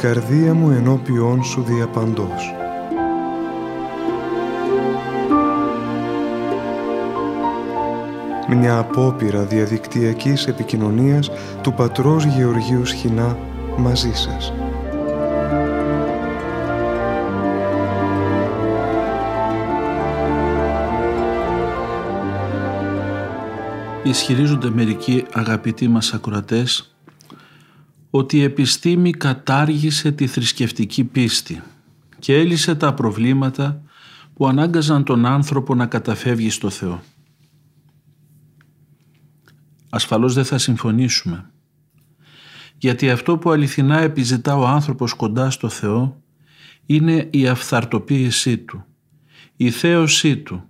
η καρδία μου ενώπιόν σου διαπαντός. Μια απόπειρα διαδικτυακής επικοινωνίας του πατρός Γεωργίου Σχοινά μαζί σας. Ισχυρίζονται μερικοί αγαπητοί μας ακροατές ότι η επιστήμη κατάργησε τη θρησκευτική πίστη και έλυσε τα προβλήματα που ανάγκαζαν τον άνθρωπο να καταφεύγει στο Θεό. Ασφαλώς δεν θα συμφωνήσουμε. Γιατί αυτό που αληθινά επιζητά ο άνθρωπος κοντά στο Θεό είναι η αυθαρτοποίησή Του, η θέωσή Του,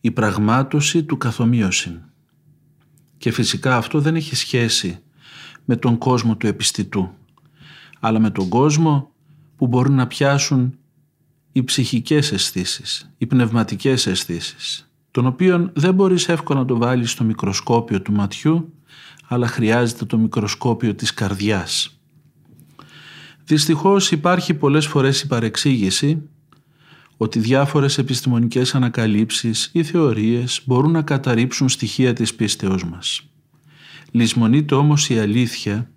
η πραγμάτωση του καθομοίωσιν. Και φυσικά αυτό δεν έχει σχέση με τον κόσμο του επιστητού, αλλά με τον κόσμο που μπορούν να πιάσουν οι ψυχικές αισθήσεις, οι πνευματικές αισθήσεις, τον οποίον δεν μπορείς εύκολα να το βάλεις στο μικροσκόπιο του ματιού, αλλά χρειάζεται το μικροσκόπιο της καρδιάς. Δυστυχώς υπάρχει πολλές φορές η παρεξήγηση ότι διάφορες επιστημονικές ανακαλύψεις ή θεωρίες μπορούν να καταρρύψουν στοιχεία της πίστεως μας. Λυσμονείται όμως η αλήθεια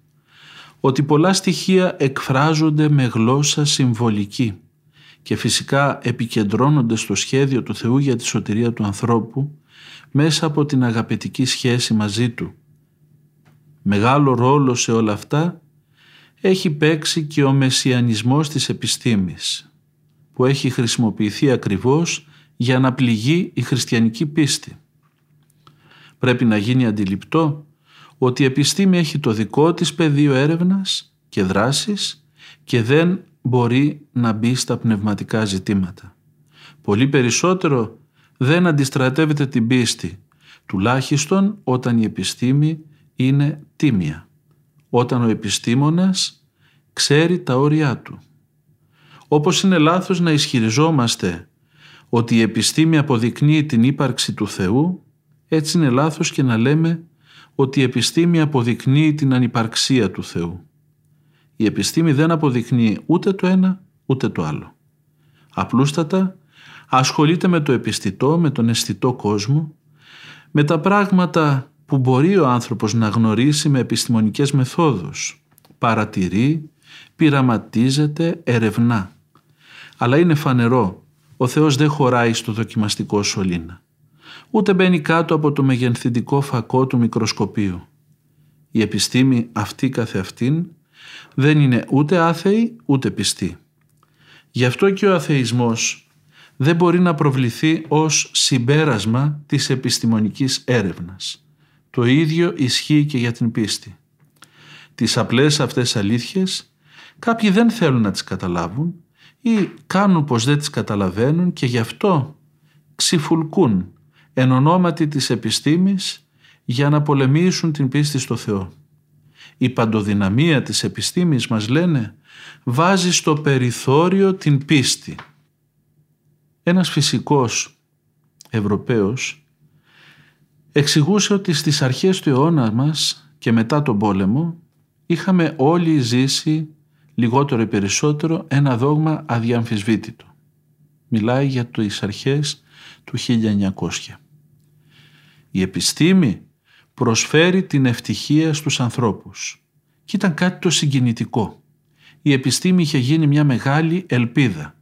ότι πολλά στοιχεία εκφράζονται με γλώσσα συμβολική και φυσικά επικεντρώνονται στο σχέδιο του Θεού για τη σωτηρία του ανθρώπου μέσα από την αγαπητική σχέση μαζί Του. Μεγάλο ρόλο σε όλα αυτά έχει παίξει και ο μεσιανισμός της επιστήμης που έχει χρησιμοποιηθεί ακριβώς για να πληγεί η χριστιανική πίστη. Πρέπει να γίνει αντιληπτό ότι η επιστήμη έχει το δικό της πεδίο έρευνας και δράσης και δεν μπορεί να μπει στα πνευματικά ζητήματα. Πολύ περισσότερο δεν αντιστρατεύεται την πίστη, τουλάχιστον όταν η επιστήμη είναι τίμια, όταν ο επιστήμονας ξέρει τα όρια του. Όπως είναι λάθος να ισχυριζόμαστε ότι η επιστήμη αποδεικνύει την ύπαρξη του Θεού, έτσι είναι λάθος και να λέμε ότι η επιστήμη αποδεικνύει την ανυπαρξία του Θεού. Η επιστήμη δεν αποδεικνύει ούτε το ένα ούτε το άλλο. Απλούστατα ασχολείται με το επιστητό, με τον αισθητό κόσμο, με τα πράγματα που μπορεί ο άνθρωπος να γνωρίσει με επιστημονικές μεθόδους. Παρατηρεί, πειραματίζεται, ερευνά. Αλλά είναι φανερό, ο Θεός δεν χωράει στο δοκιμαστικό σωλήνα ούτε μπαίνει κάτω από το μεγενθυντικό φακό του μικροσκοπίου. Η επιστήμη αυτή καθεαυτήν δεν είναι ούτε άθεη ούτε πιστή. Γι' αυτό και ο αθεισμός δεν μπορεί να προβληθεί ως συμπέρασμα της επιστημονικής έρευνας. Το ίδιο ισχύει και για την πίστη. Τις απλές αυτές αλήθειες κάποιοι δεν θέλουν να τις καταλάβουν ή κάνουν πως δεν τις καταλαβαίνουν και γι' αυτό ξυφουλκούν εν ονόματι της επιστήμης για να πολεμήσουν την πίστη στο Θεό. Η παντοδυναμία της επιστήμης μας λένε βάζει στο περιθώριο την πίστη. Ένας φυσικός Ευρωπαίος εξηγούσε ότι στις αρχές του αιώνα μας και μετά τον πόλεμο είχαμε όλοι ζήσει λιγότερο ή περισσότερο ένα δόγμα αδιαμφισβήτητο. Μιλάει για τις αρχές του 1900. Η επιστήμη προσφέρει την ευτυχία στους ανθρώπους. Και ήταν κάτι το συγκινητικό. Η επιστήμη είχε γίνει μια μεγάλη ελπίδα.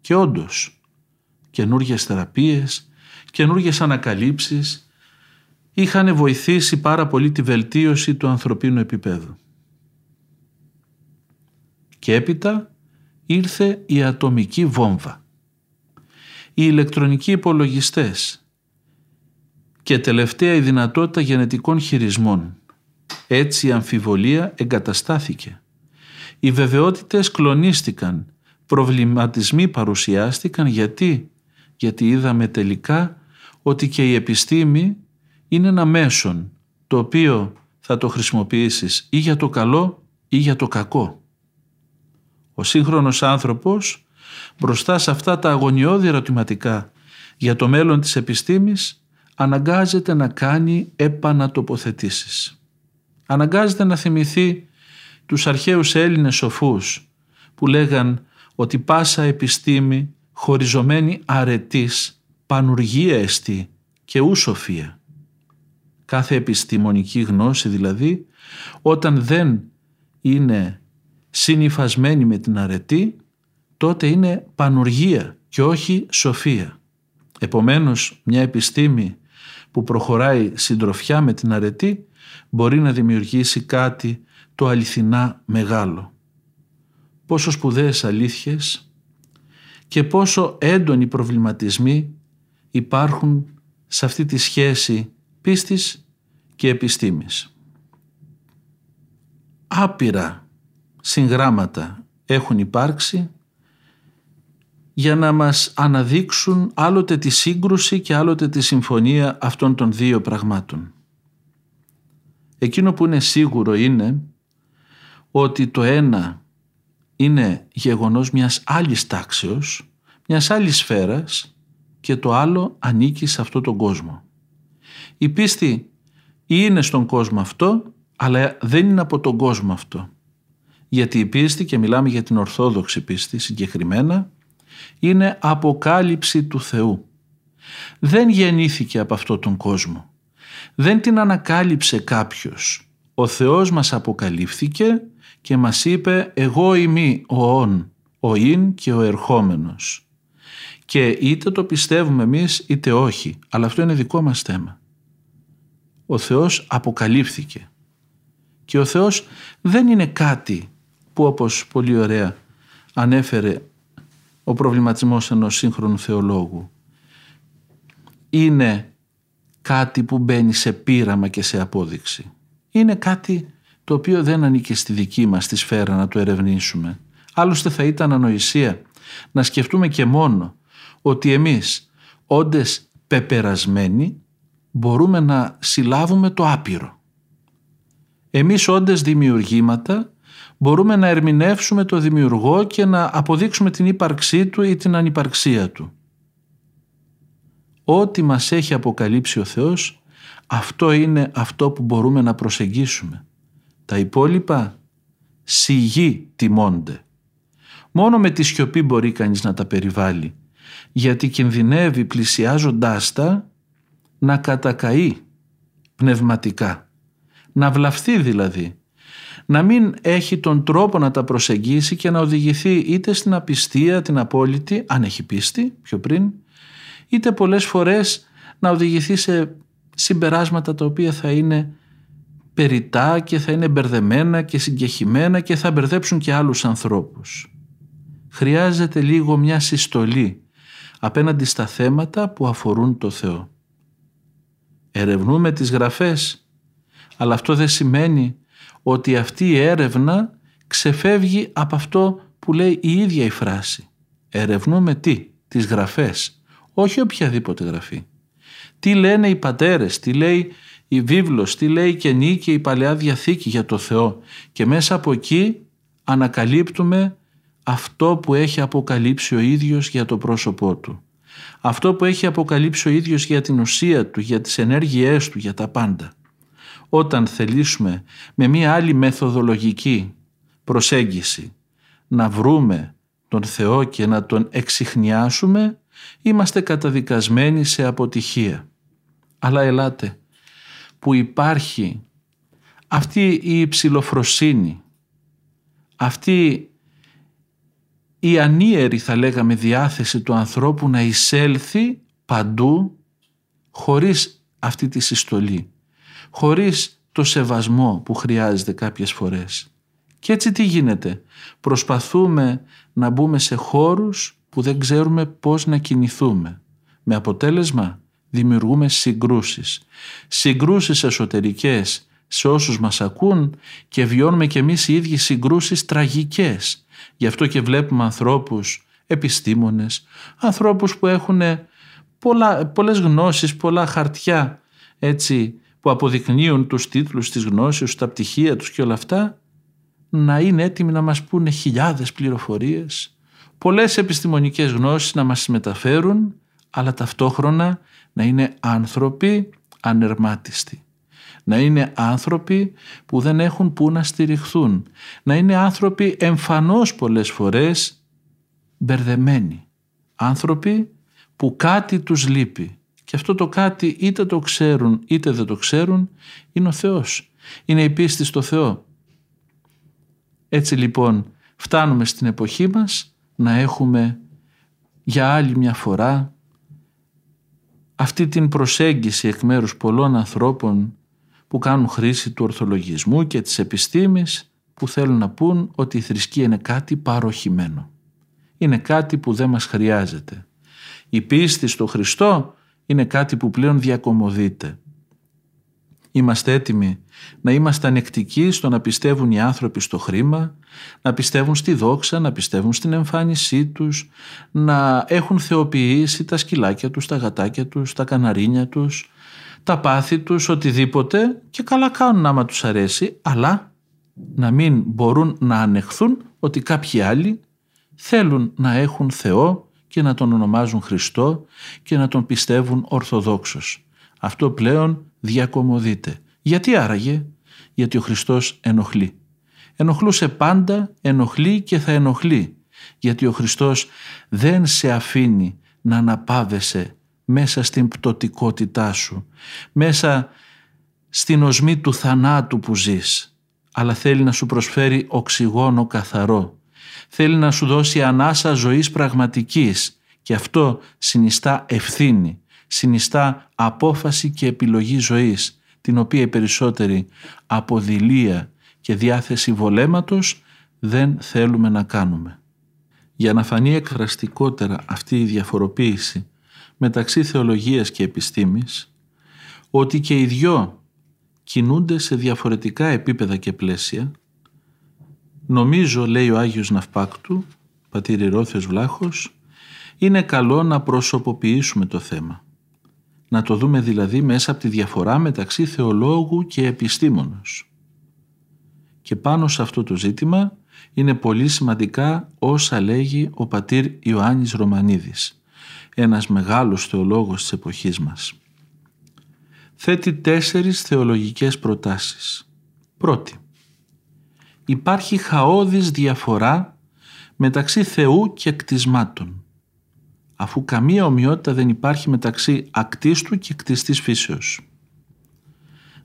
Και όντως, καινούργιες θεραπείες, καινούργιες ανακαλύψεις είχαν βοηθήσει πάρα πολύ τη βελτίωση του ανθρωπίνου επίπεδου. Και έπειτα ήρθε η ατομική βόμβα. Οι ηλεκτρονικοί υπολογιστές και τελευταία η δυνατότητα γενετικών χειρισμών. Έτσι η αμφιβολία εγκαταστάθηκε. Οι βεβαιότητες κλονίστηκαν, προβληματισμοί παρουσιάστηκαν γιατί, γιατί είδαμε τελικά ότι και η επιστήμη είναι ένα μέσον το οποίο θα το χρησιμοποιήσεις ή για το καλό ή για το κακό. Ο σύγχρονος άνθρωπος μπροστά σε αυτά τα αγωνιώδη ερωτηματικά για το μέλλον της επιστήμης αναγκάζεται να κάνει επανατοποθετήσεις. Αναγκάζεται να θυμηθεί τους αρχαίους Έλληνες σοφούς που λέγαν ότι πάσα επιστήμη χωριζομένη αρετής πανουργία εστί και ου σοφία. Κάθε επιστημονική γνώση δηλαδή όταν δεν είναι συνυφασμένη με την αρετή τότε είναι πανουργία και όχι σοφία. Επομένως μια επιστήμη που προχωράει συντροφιά με την αρετή μπορεί να δημιουργήσει κάτι το αληθινά μεγάλο. Πόσο σπουδαίες αλήθειες και πόσο έντονοι προβληματισμοί υπάρχουν σε αυτή τη σχέση πίστης και επιστήμης. Άπειρα συγγράμματα έχουν υπάρξει για να μας αναδείξουν άλλοτε τη σύγκρουση και άλλοτε τη συμφωνία αυτών των δύο πραγμάτων. Εκείνο που είναι σίγουρο είναι ότι το ένα είναι γεγονός μιας άλλης τάξεως, μιας άλλης σφαίρας και το άλλο ανήκει σε αυτό τον κόσμο. Η πίστη είναι στον κόσμο αυτό, αλλά δεν είναι από τον κόσμο αυτό. Γιατί η πίστη, και μιλάμε για την ορθόδοξη πίστη συγκεκριμένα, είναι αποκάλυψη του Θεού. Δεν γεννήθηκε από αυτό τον κόσμο. Δεν την ανακάλυψε κάποιος. Ο Θεός μας αποκαλύφθηκε και μας είπε «Εγώ είμαι ο όν, ο ειν και ο ερχόμενος». Και είτε το πιστεύουμε εμείς είτε όχι, αλλά αυτό είναι δικό μας θέμα. Ο Θεός αποκαλύφθηκε. Και ο Θεός δεν είναι κάτι που όπως πολύ ωραία ανέφερε ο προβληματισμός ενός σύγχρονου θεολόγου. Είναι κάτι που μπαίνει σε πείραμα και σε απόδειξη. Είναι κάτι το οποίο δεν ανήκει στη δική μας τη σφαίρα να το ερευνήσουμε. Άλλωστε θα ήταν ανοησία να σκεφτούμε και μόνο ότι εμείς όντες πεπερασμένοι μπορούμε να συλλάβουμε το άπειρο. Εμείς όντες δημιουργήματα μπορούμε να ερμηνεύσουμε το δημιουργό και να αποδείξουμε την ύπαρξή του ή την ανυπαρξία του. Ό,τι μας έχει αποκαλύψει ο Θεός, αυτό είναι αυτό που μπορούμε να προσεγγίσουμε. Τα υπόλοιπα σιγή τιμώνται. Μόνο με τη σιωπή μπορεί κανείς να τα περιβάλλει, γιατί κινδυνεύει πλησιάζοντάς τα να κατακαεί πνευματικά, να βλαφθεί δηλαδή, να μην έχει τον τρόπο να τα προσεγγίσει και να οδηγηθεί είτε στην απιστία την απόλυτη, αν έχει πίστη πιο πριν, είτε πολλές φορές να οδηγηθεί σε συμπεράσματα τα οποία θα είναι περιτά και θα είναι μπερδεμένα και συγκεχημένα και θα μπερδέψουν και άλλους ανθρώπους. Χρειάζεται λίγο μια συστολή απέναντι στα θέματα που αφορούν το Θεό. Ερευνούμε τις γραφές, αλλά αυτό δεν σημαίνει ότι αυτή η έρευνα ξεφεύγει από αυτό που λέει η ίδια η φράση. Ερευνούμε τι, τις γραφές, όχι οποιαδήποτε γραφή. Τι λένε οι πατέρες, τι λέει η βίβλος, τι λέει η Καινή και η Παλαιά Διαθήκη για το Θεό και μέσα από εκεί ανακαλύπτουμε αυτό που έχει αποκαλύψει ο ίδιος για το πρόσωπό του. Αυτό που έχει αποκαλύψει ο ίδιος για την ουσία του, για τις ενέργειές του, για τα πάντα όταν θελήσουμε με μία άλλη μεθοδολογική προσέγγιση να βρούμε τον Θεό και να τον εξηχνιάσουμε, είμαστε καταδικασμένοι σε αποτυχία. Αλλά ελάτε, που υπάρχει αυτή η υψηλοφροσύνη, αυτή η ανίερη θα λέγαμε διάθεση του ανθρώπου να εισέλθει παντού χωρίς αυτή τη συστολή χωρίς το σεβασμό που χρειάζεται κάποιες φορές. Και έτσι τι γίνεται. Προσπαθούμε να μπούμε σε χώρους που δεν ξέρουμε πώς να κινηθούμε. Με αποτέλεσμα δημιουργούμε συγκρούσεις. Συγκρούσεις εσωτερικές σε όσους μας ακούν και βιώνουμε και εμείς οι ίδιοι συγκρούσεις τραγικές. Γι' αυτό και βλέπουμε ανθρώπους, επιστήμονες, ανθρώπους που έχουν πολλά, πολλές γνώσεις, πολλά χαρτιά έτσι που αποδεικνύουν τους τίτλους της γνώσης, τα πτυχία τους και όλα αυτά, να είναι έτοιμοι να μας πούνε χιλιάδες πληροφορίες, πολλές επιστημονικές γνώσεις να μας μεταφέρουν, αλλά ταυτόχρονα να είναι άνθρωποι ανερμάτιστοι. να είναι άνθρωποι που δεν έχουν που να στηριχθούν, να είναι άνθρωποι εμφανώς πολλές φορές μπερδεμένοι, άνθρωποι που κάτι τους λείπει και αυτό το κάτι είτε το ξέρουν είτε δεν το ξέρουν είναι ο Θεός, είναι η πίστη στο Θεό. Έτσι λοιπόν φτάνουμε στην εποχή μας να έχουμε για άλλη μια φορά αυτή την προσέγγιση εκ μέρους πολλών ανθρώπων που κάνουν χρήση του ορθολογισμού και της επιστήμης που θέλουν να πούν ότι η θρησκεία είναι κάτι παροχημένο. Είναι κάτι που δεν μας χρειάζεται. Η πίστη στο Χριστό είναι κάτι που πλέον διακομωδείται. Είμαστε έτοιμοι να είμαστε ανεκτικοί στο να πιστεύουν οι άνθρωποι στο χρήμα, να πιστεύουν στη δόξα, να πιστεύουν στην εμφάνισή τους, να έχουν θεοποιήσει τα σκυλάκια τους, τα γατάκια τους, τα καναρίνια τους, τα πάθη τους, οτιδήποτε και καλά κάνουν άμα τους αρέσει, αλλά να μην μπορούν να ανεχθούν ότι κάποιοι άλλοι θέλουν να έχουν Θεό και να τον ονομάζουν Χριστό και να τον πιστεύουν Ορθοδόξος. Αυτό πλέον διακομωδείται. Γιατί άραγε; Γιατί ο Χριστός ενοχλεί. Ενοχλούσε πάντα, ενοχλεί και θα ενοχλεί. Γιατί ο Χριστός δεν σε αφήνει να αναπάβεσαι μέσα στην πτωτικότητά σου, μέσα στην οσμή του θανάτου που ζεις, αλλά θέλει να σου προσφέρει οξυγόνο καθαρό. Θέλει να σου δώσει ανάσα ζωής πραγματικής και αυτό συνιστά ευθύνη, συνιστά απόφαση και επιλογή ζωής, την οποία οι περισσότεροι από δηλία και διάθεση βολέματος δεν θέλουμε να κάνουμε. Για να φανεί εκφραστικότερα αυτή η διαφοροποίηση μεταξύ θεολογίας και επιστήμης, ότι και οι δυο κινούνται σε διαφορετικά επίπεδα και πλαίσια, νομίζω, λέει ο Άγιος Ναυπάκτου, πατήρ Ρώθιος Βλάχος, είναι καλό να προσωποποιήσουμε το θέμα. Να το δούμε δηλαδή μέσα από τη διαφορά μεταξύ θεολόγου και επιστήμονος. Και πάνω σε αυτό το ζήτημα είναι πολύ σημαντικά όσα λέγει ο πατήρ Ιωάννης Ρωμανίδης, ένας μεγάλος θεολόγος της εποχής μας. Θέτει τέσσερις θεολογικές προτάσεις. Πρώτη, υπάρχει χαόδης διαφορά μεταξύ Θεού και κτισμάτων αφού καμία ομοιότητα δεν υπάρχει μεταξύ ακτίστου και κτιστής φύσεως.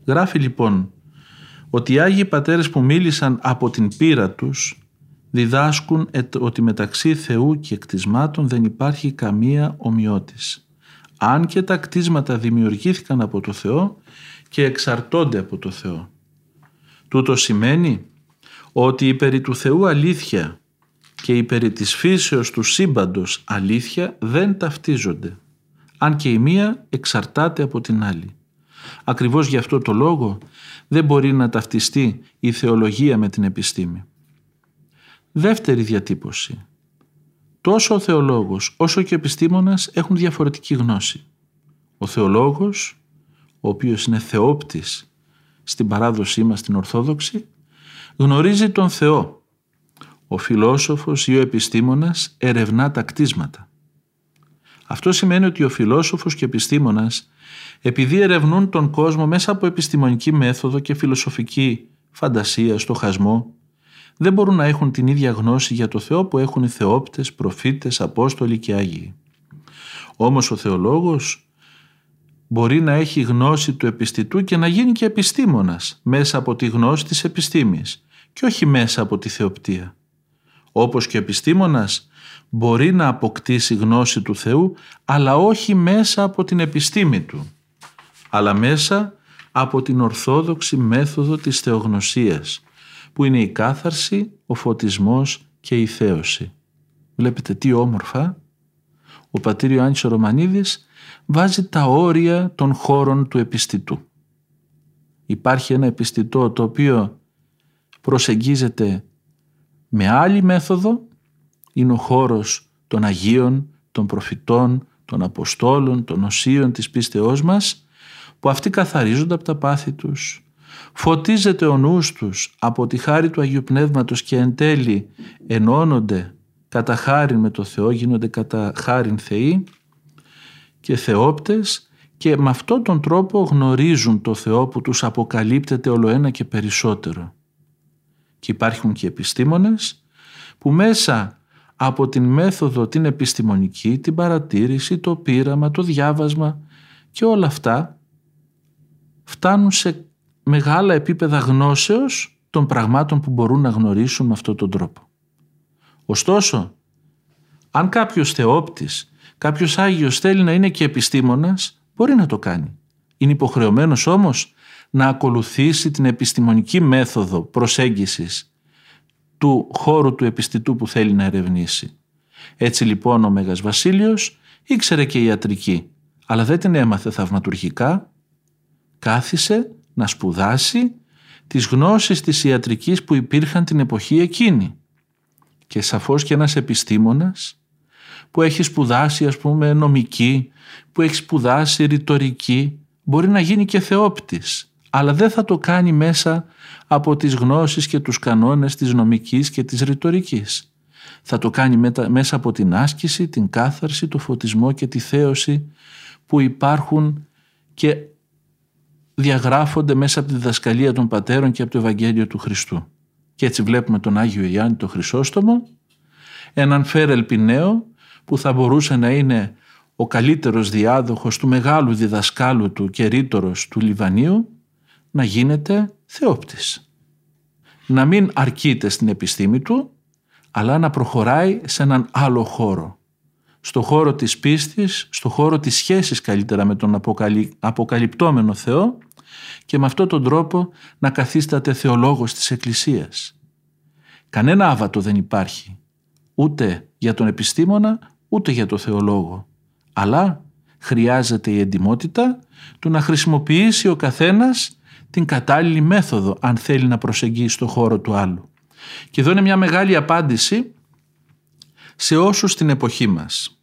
Γράφει λοιπόν ότι οι Άγιοι Πατέρες που μίλησαν από την πείρα τους διδάσκουν ότι μεταξύ Θεού και κτισμάτων δεν υπάρχει καμία ομοιότηση. Αν και τα κτίσματα δημιουργήθηκαν από το Θεό και εξαρτώνται από το Θεό. Τούτο σημαίνει ότι η περί του Θεού αλήθεια και η περί της φύσεως του σύμπαντος αλήθεια δεν ταυτίζονται, αν και η μία εξαρτάται από την άλλη. Ακριβώς γι' αυτό το λόγο δεν μπορεί να ταυτιστεί η θεολογία με την επιστήμη. Δεύτερη διατύπωση. Τόσο ο θεολόγος όσο και ο επιστήμονας έχουν διαφορετική γνώση. Ο θεολόγος, ο οποίος είναι θεόπτης στην παράδοσή μας την Ορθόδοξη, γνωρίζει τον Θεό ο φιλόσοφος ή ο επιστήμονας ερευνά τα κτίσματα. Αυτό σημαίνει ότι ο φιλόσοφος και ο επιστήμονας επειδή ερευνούν τον κόσμο μέσα από επιστημονική μέθοδο και φιλοσοφική φαντασία, στοχασμό, δεν μπορούν να έχουν την ίδια γνώση για το Θεό που έχουν οι θεόπτες, προφήτες, απόστολοι και Άγιοι. Όμως ο θεολόγος μπορεί να έχει γνώση του επιστητού και να γίνει και επιστήμονας μέσα από τη γνώση της επιστήμης και όχι μέσα από τη θεοπτία όπως και ο επιστήμονας μπορεί να αποκτήσει γνώση του Θεού αλλά όχι μέσα από την επιστήμη του αλλά μέσα από την ορθόδοξη μέθοδο της θεογνωσίας που είναι η κάθαρση, ο φωτισμός και η θέωση. Βλέπετε τι όμορφα ο πατήρ Ιωάννης Ρωμανίδης βάζει τα όρια των χώρων του επιστητού. Υπάρχει ένα επιστητό το οποίο προσεγγίζεται με άλλη μέθοδο είναι ο χώρος των Αγίων, των προφητών, των Αποστόλων, των Οσίων της πίστεώς μας που αυτοί καθαρίζονται από τα πάθη τους. Φωτίζεται ο νους τους από τη χάρη του Αγίου Πνεύματος και εν τέλει ενώνονται κατά χάρη με το Θεό, γίνονται κατά χάριν Θεοί και θεόπτες και με αυτόν τον τρόπο γνωρίζουν το Θεό που τους αποκαλύπτεται όλο ένα και περισσότερο. Και υπάρχουν και επιστήμονες που μέσα από την μέθοδο την επιστημονική, την παρατήρηση, το πείραμα, το διάβασμα και όλα αυτά φτάνουν σε μεγάλα επίπεδα γνώσεως των πραγμάτων που μπορούν να γνωρίσουν με αυτόν τον τρόπο. Ωστόσο, αν κάποιος θεόπτης, κάποιος Άγιος θέλει να είναι και επιστήμονας, μπορεί να το κάνει. Είναι υποχρεωμένος όμως να ακολουθήσει την επιστημονική μέθοδο προσέγγισης του χώρου του επιστητού που θέλει να ερευνήσει. Έτσι λοιπόν ο Μέγας Βασίλειος ήξερε και ιατρική, αλλά δεν την έμαθε θαυματουργικά, κάθισε να σπουδάσει τις γνώσεις της ιατρικής που υπήρχαν την εποχή εκείνη. Και σαφώς και ένας επιστήμονας που έχει σπουδάσει ας πούμε νομική, που έχει σπουδάσει ρητορική, μπορεί να γίνει και θεόπτης, αλλά δεν θα το κάνει μέσα από τις γνώσεις και τους κανόνες της νομικής και της ρητορικής. Θα το κάνει μέσα από την άσκηση, την κάθαρση, το φωτισμό και τη θέωση που υπάρχουν και διαγράφονται μέσα από τη διδασκαλία των πατέρων και από το Ευαγγέλιο του Χριστού. Και έτσι βλέπουμε τον Άγιο Ιωάννη το Χρυσόστομο, έναν Φέρελ Πινέο που θα μπορούσε να είναι ο καλύτερος διάδοχος του μεγάλου διδασκάλου του και ρήτορος του Λιβανίου, να γίνεται θεόπτης. Να μην αρκείται στην επιστήμη του, αλλά να προχωράει σε έναν άλλο χώρο. Στο χώρο της πίστης, στο χώρο της σχέσης καλύτερα με τον αποκαλυπτόμενο Θεό και με αυτόν τον τρόπο να καθίσταται θεολόγος της Εκκλησίας. Κανένα άβατο δεν υπάρχει, ούτε για τον επιστήμονα, ούτε για τον θεολόγο. Αλλά χρειάζεται η εντιμότητα του να χρησιμοποιήσει ο καθένας την κατάλληλη μέθοδο αν θέλει να προσεγγίσει το χώρο του άλλου. Και εδώ είναι μια μεγάλη απάντηση σε όσους στην εποχή μας,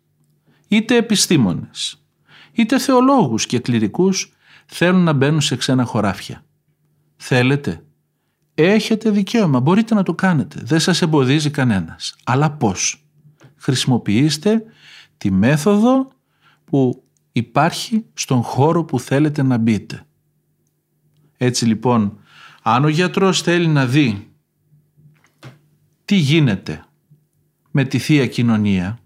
είτε επιστήμονες, είτε θεολόγους και κληρικούς θέλουν να μπαίνουν σε ξένα χωράφια. Θέλετε, έχετε δικαίωμα, μπορείτε να το κάνετε, δεν σας εμποδίζει κανένας. Αλλά πώς; Χρησιμοποιήστε τη μέθοδο που υπάρχει στον χώρο που θέλετε να μπείτε. Έτσι λοιπόν, αν ο γιατρός θέλει να δει τι γίνεται με τη Θεία Κοινωνία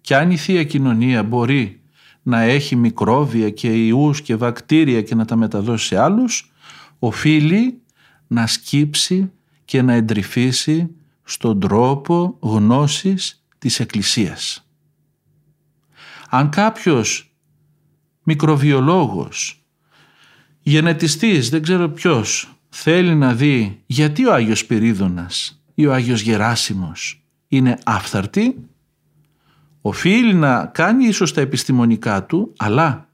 και αν η Θεία Κοινωνία μπορεί να έχει μικρόβια και ιούς και βακτήρια και να τα μεταδώσει σε άλλους, οφείλει να σκύψει και να εντρυφήσει στον τρόπο γνώσης της Εκκλησίας. Αν κάποιος μικροβιολόγος, γενετιστής, δεν ξέρω ποιος, θέλει να δει γιατί ο Άγιος Πυρίδωνας ή ο Άγιος Γεράσιμος είναι άφθαρτοι, οφείλει να κάνει ίσως τα επιστημονικά του, αλλά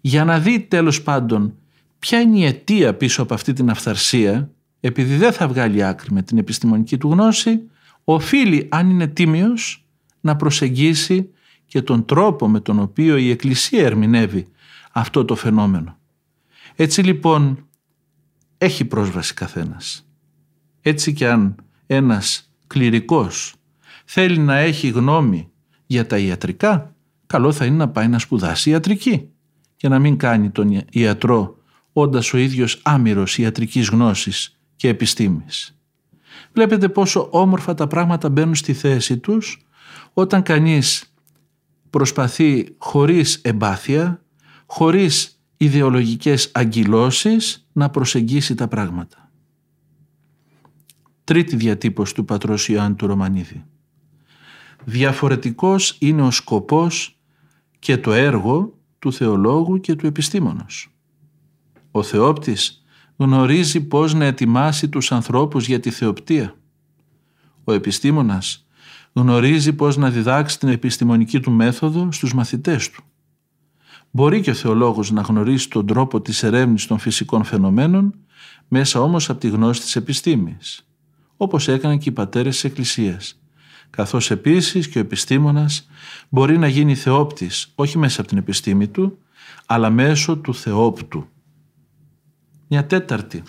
για να δει τέλος πάντων ποια είναι η αιτία πίσω από αυτή την αυθαρσία, επειδή δεν θα βγάλει άκρη με την επιστημονική του γνώση, οφείλει αν είναι τίμιος να προσεγγίσει και τον τρόπο με τον οποίο η Εκκλησία ερμηνεύει αυτό το φαινόμενο. Έτσι λοιπόν έχει πρόσβαση καθένας. Έτσι και αν ένας κληρικός θέλει να έχει γνώμη για τα ιατρικά, καλό θα είναι να πάει να σπουδάσει ιατρική και να μην κάνει τον ιατρό όντας ο ίδιος άμυρος ιατρικής γνώσης και επιστήμης. Βλέπετε πόσο όμορφα τα πράγματα μπαίνουν στη θέση τους όταν κανείς προσπαθεί χωρίς εμπάθεια, χωρίς ιδεολογικές αγκυλώσεις να προσεγγίσει τα πράγματα. Τρίτη διατύπωση του πατρός Ιωάννη του Ρωμανίδη. Διαφορετικός είναι ο σκοπός και το έργο του θεολόγου και του επιστήμονος. Ο θεόπτης γνωρίζει πώς να ετοιμάσει τους ανθρώπους για τη θεοπτία. Ο επιστήμονας γνωρίζει πώς να διδάξει την επιστημονική του μέθοδο στους μαθητές του. Μπορεί και ο θεολόγος να γνωρίσει τον τρόπο της ερεύνης των φυσικών φαινομένων μέσα όμως από τη γνώση της επιστήμης, όπως έκαναν και οι πατέρες της Εκκλησίας, καθώς επίσης και ο επιστήμονας μπορεί να γίνει θεόπτης όχι μέσα από την επιστήμη του, αλλά μέσω του θεόπτου. Μια τέταρτη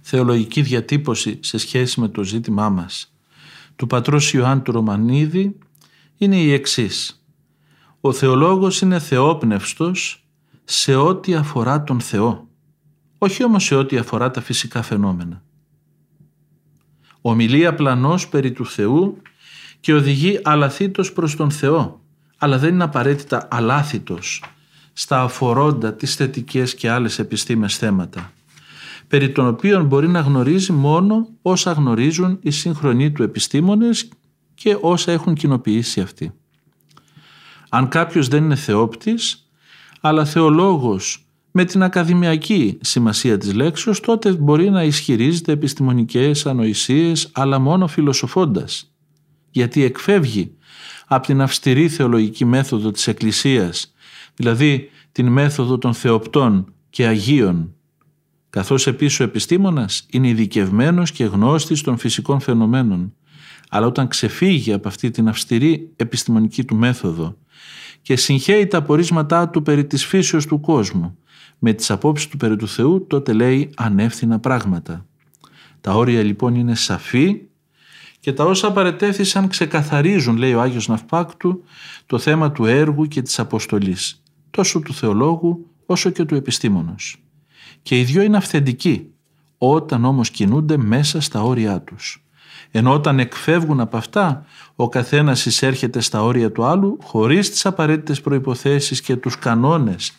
θεολογική διατύπωση σε σχέση με το ζήτημά μας του πατρός Ιωάννου του Ρωμανίδη είναι η εξής. Ο θεολόγος είναι θεόπνευστος σε ό,τι αφορά τον Θεό, όχι όμως σε ό,τι αφορά τα φυσικά φαινόμενα. Ομιλεί απλανός περί του Θεού και οδηγεί αλαθήτως προς τον Θεό, αλλά δεν είναι απαραίτητα αλάθητος στα αφορώντα τις θετικές και άλλες επιστήμες θέματα, περί των οποίων μπορεί να γνωρίζει μόνο όσα γνωρίζουν οι σύγχρονοι του επιστήμονες και όσα έχουν κοινοποιήσει αυτοί. Αν κάποιος δεν είναι θεόπτης, αλλά θεολόγος με την ακαδημιακή σημασία της λέξης, τότε μπορεί να ισχυρίζεται επιστημονικές ανοησίες, αλλά μόνο φιλοσοφώντας, γιατί εκφεύγει από την αυστηρή θεολογική μέθοδο της Εκκλησίας, δηλαδή την μέθοδο των θεοπτών και αγίων, καθώς επίσης ο επιστήμονας είναι ειδικευμένος και γνώστης των φυσικών φαινομένων, αλλά όταν ξεφύγει από αυτή την αυστηρή επιστημονική του μέθοδο και συγχαίει τα απορίσματά του περί της φύσεως του κόσμου με τις απόψεις του περί του Θεού, τότε λέει ανεύθυνα πράγματα. Τα όρια λοιπόν είναι σαφή και τα όσα παρετέθησαν ξεκαθαρίζουν, λέει ο Άγιος Ναυπάκτου, το θέμα του έργου και της αποστολής, τόσο του θεολόγου όσο και του επιστήμονος. Και οι δυο είναι αυθεντικοί, όταν όμως κινούνται μέσα στα όρια τους. Ενώ όταν εκφεύγουν από αυτά, ο καθένας εισέρχεται στα όρια του άλλου χωρίς τις απαραίτητες προϋποθέσεις και τους κανόνες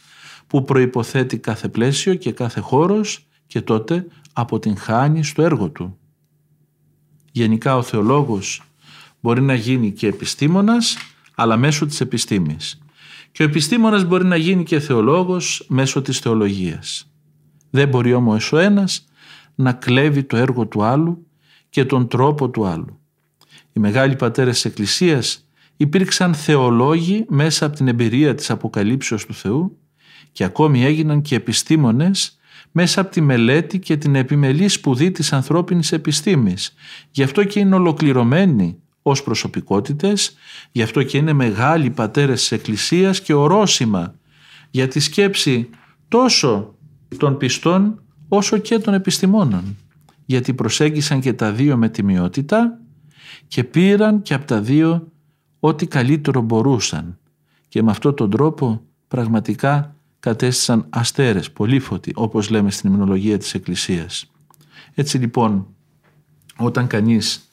που προϋποθέτει κάθε πλαίσιο και κάθε χώρος και τότε αποτυγχάνει στο έργο του. Γενικά ο θεολόγος μπορεί να γίνει και επιστήμονας αλλά μέσω της επιστήμης. Και ο επιστήμονας μπορεί να γίνει και θεολόγος μέσω της θεολογίας. Δεν μπορεί όμως ο ένας να κλέβει το έργο του άλλου και τον τρόπο του άλλου. Οι μεγάλοι πατέρες της Εκκλησίας υπήρξαν θεολόγοι μέσα από την εμπειρία της αποκαλύψεως του Θεού και ακόμη έγιναν και επιστήμονες μέσα από τη μελέτη και την επιμελή σπουδή της ανθρώπινης επιστήμης. Γι' αυτό και είναι ολοκληρωμένοι ως προσωπικότητες, γι' αυτό και είναι μεγάλοι πατέρες της Εκκλησίας και ορόσημα για τη σκέψη τόσο των πιστών όσο και των επιστημόνων. Γιατί προσέγγισαν και τα δύο με τιμιότητα και πήραν και από τα δύο ό,τι καλύτερο μπορούσαν. Και με αυτόν τον τρόπο πραγματικά κατέστησαν αστέρες, πολύφωτοι, όπως λέμε στην υμνολογία της Εκκλησίας. Έτσι λοιπόν, όταν κανείς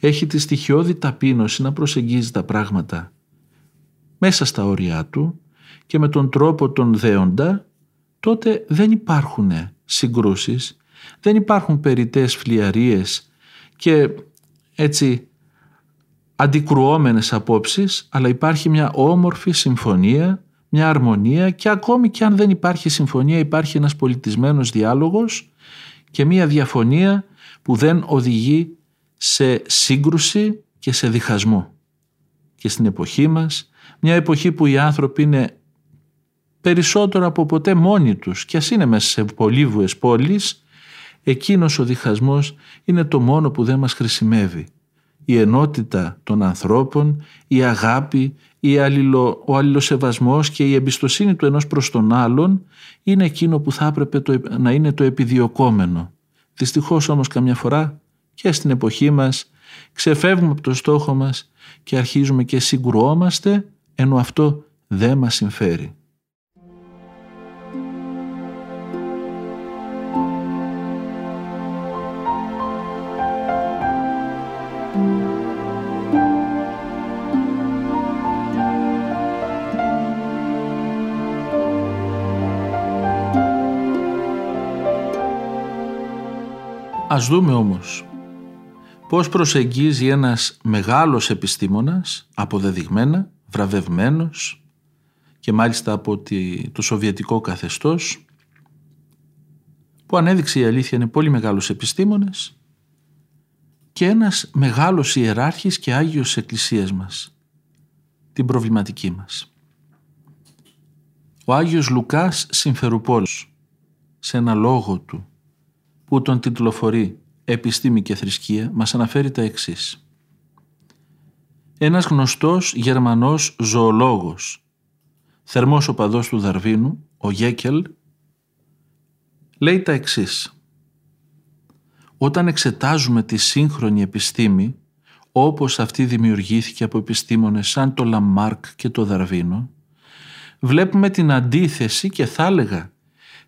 έχει τη στοιχειώδη ταπείνωση να προσεγγίζει τα πράγματα μέσα στα όρια του και με τον τρόπο τον δέοντα, τότε δεν υπάρχουν συγκρούσεις, δεν υπάρχουν περιττές φλιαρίες και έτσι αντικρουόμενες απόψεις, αλλά υπάρχει μια όμορφη συμφωνία μια αρμονία και ακόμη και αν δεν υπάρχει συμφωνία υπάρχει ένας πολιτισμένος διάλογος και μια διαφωνία που δεν οδηγεί σε σύγκρουση και σε διχασμό. Και στην εποχή μας, μια εποχή που οι άνθρωποι είναι περισσότερο από ποτέ μόνοι τους και ας είναι μέσα σε πολύβουες πόλεις, εκείνος ο διχασμός είναι το μόνο που δεν μας χρησιμεύει η ενότητα των ανθρώπων, η αγάπη, η αλληλο, ο αλληλοσεβασμός και η εμπιστοσύνη του ενός προς τον άλλον είναι εκείνο που θα έπρεπε το, να είναι το επιδιωκόμενο. Δυστυχώς όμως καμιά φορά και στην εποχή μας ξεφεύγουμε από το στόχο μας και αρχίζουμε και συγκρουόμαστε ενώ αυτό δεν μας συμφέρει. Ας δούμε όμως πώς προσεγγίζει ένας μεγάλος επιστήμονας, αποδεδειγμένα, βραβευμένος και μάλιστα από το σοβιετικό καθεστώς, που ανέδειξε η αλήθεια είναι πολύ μεγάλος επιστήμονες και ένας μεγάλος ιεράρχης και Άγιος Εκκλησίας μας, την προβληματική μας. Ο Άγιος Λουκάς Συμφερουπόλος, σε ένα λόγο του, που τον τιτλοφορεί «Επιστήμη και θρησκεία» μας αναφέρει τα εξής. Ένας γνωστός Γερμανός ζωολόγος, θερμός οπαδός του Δαρβίνου, ο Χέκελ, λέει τα εξής. Όταν εξετάζουμε τη σύγχρονη επιστήμη, όπως αυτή δημιουργήθηκε από επιστήμονες σαν το Λαμάρκ και το Δαρβίνο, βλέπουμε την αντίθεση και θα έλεγα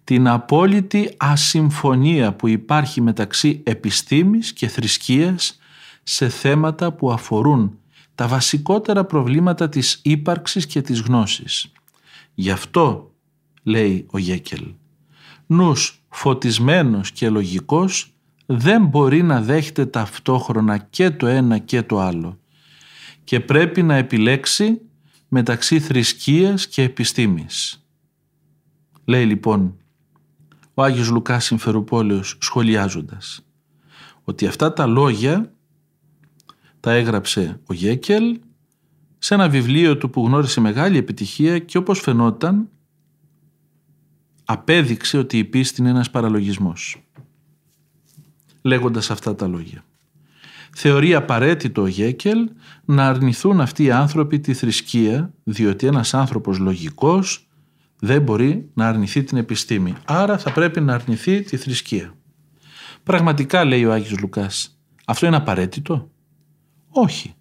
την απόλυτη ασυμφωνία που υπάρχει μεταξύ επιστήμης και θρησκείας σε θέματα που αφορούν τα βασικότερα προβλήματα της ύπαρξης και της γνώσης. Γι' αυτό, λέει ο Γέκελ, νους φωτισμένος και λογικός δεν μπορεί να δέχεται ταυτόχρονα και το ένα και το άλλο και πρέπει να επιλέξει μεταξύ θρησκείας και επιστήμης. Λέει λοιπόν ο Άγιος Λουκάς Συμφεροπόλεως σχολιάζοντας ότι αυτά τα λόγια τα έγραψε ο Γέκελ σε ένα βιβλίο του που γνώρισε μεγάλη επιτυχία και όπως φαινόταν απέδειξε ότι η πίστη είναι ένας παραλογισμός λέγοντας αυτά τα λόγια. Θεωρεί απαραίτητο ο Γέκελ να αρνηθούν αυτοί οι άνθρωποι τη θρησκεία διότι ένας άνθρωπος λογικός δεν μπορεί να αρνηθεί την επιστήμη. Άρα θα πρέπει να αρνηθεί τη θρησκεία. Πραγματικά λέει ο Άγιος Λουκάς, αυτό είναι απαραίτητο; Όχι.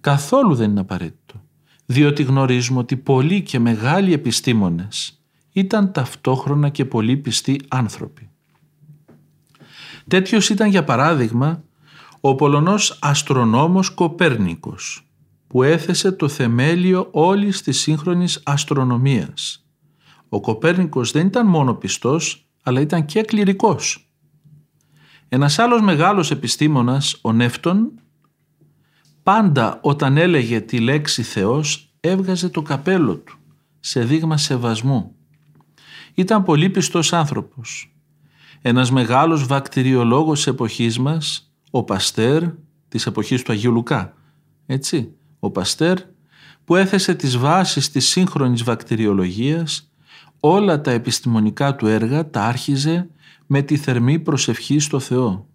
Καθόλου δεν είναι απαραίτητο. Διότι γνωρίζουμε ότι πολλοί και μεγάλοι επιστήμονες ήταν ταυτόχρονα και πολύ πιστοί άνθρωποι. Τέτοιος ήταν για παράδειγμα ο Πολωνός αστρονόμος Κοπέρνικος που έθεσε το θεμέλιο όλης της σύγχρονης αστρονομίας. Ο Κοπέρνικος δεν ήταν μόνο πιστός αλλά ήταν και κληρικός. Ένας άλλος μεγάλος επιστήμονας, ο Νεύτων, πάντα όταν έλεγε τη λέξη Θεός έβγαζε το καπέλο του σε δείγμα σεβασμού. Ήταν πολύ πιστός άνθρωπος. Ένας μεγάλος βακτηριολόγος της εποχής μας, ο Παστέρ της εποχής του Αγίου Λουκά, έτσι, ο Παστέρ που έθεσε τις βάσεις της σύγχρονης βακτηριολογίας, όλα τα επιστημονικά του έργα τα άρχιζε με τη θερμή προσευχή στο Θεό.